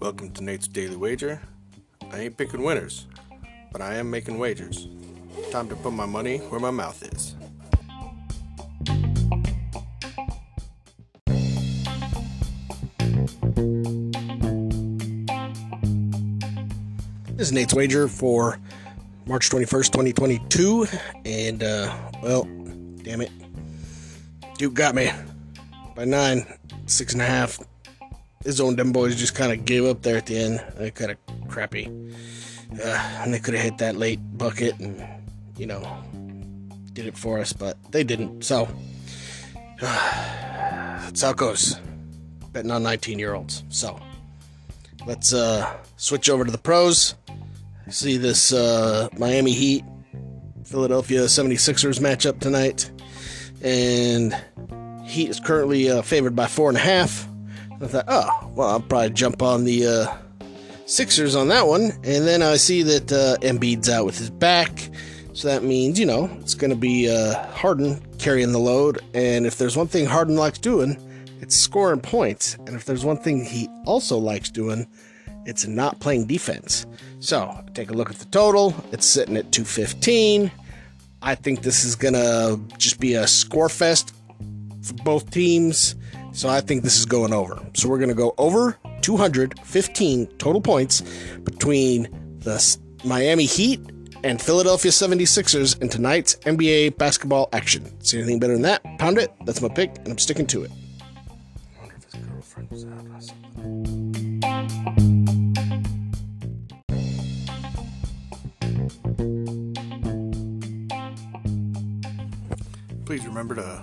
Welcome to Nate's Daily Wager. I ain't picking winners, but I am making wagers. Time to put my money where my mouth is. This is Nate's Wager for March 21st, 2022. And, uh, well, damn it. Duke got me by nine, six and a half. His own them boys just kind of gave up there at the end. They kind of crappy. Uh, and they could have hit that late bucket and, you know, did it for us, but they didn't. So, that's how it goes. Betting on 19 year olds. So, let's uh, switch over to the pros. See this uh, Miami Heat Philadelphia 76ers matchup tonight. And Heat is currently uh, favored by four and a half. I thought, oh, well, I'll probably jump on the uh, Sixers on that one. And then I see that uh, Embiid's out with his back. So that means, you know, it's going to be uh, Harden carrying the load. And if there's one thing Harden likes doing, it's scoring points. And if there's one thing he also likes doing, it's not playing defense. So take a look at the total. It's sitting at 215. I think this is going to just be a score fest for both teams. So I think this is going over. So we're going to go over 215 total points between the Miami Heat and Philadelphia 76ers in tonight's NBA basketball action. See anything better than that? Pound it. That's my pick, and I'm sticking to it. Please remember to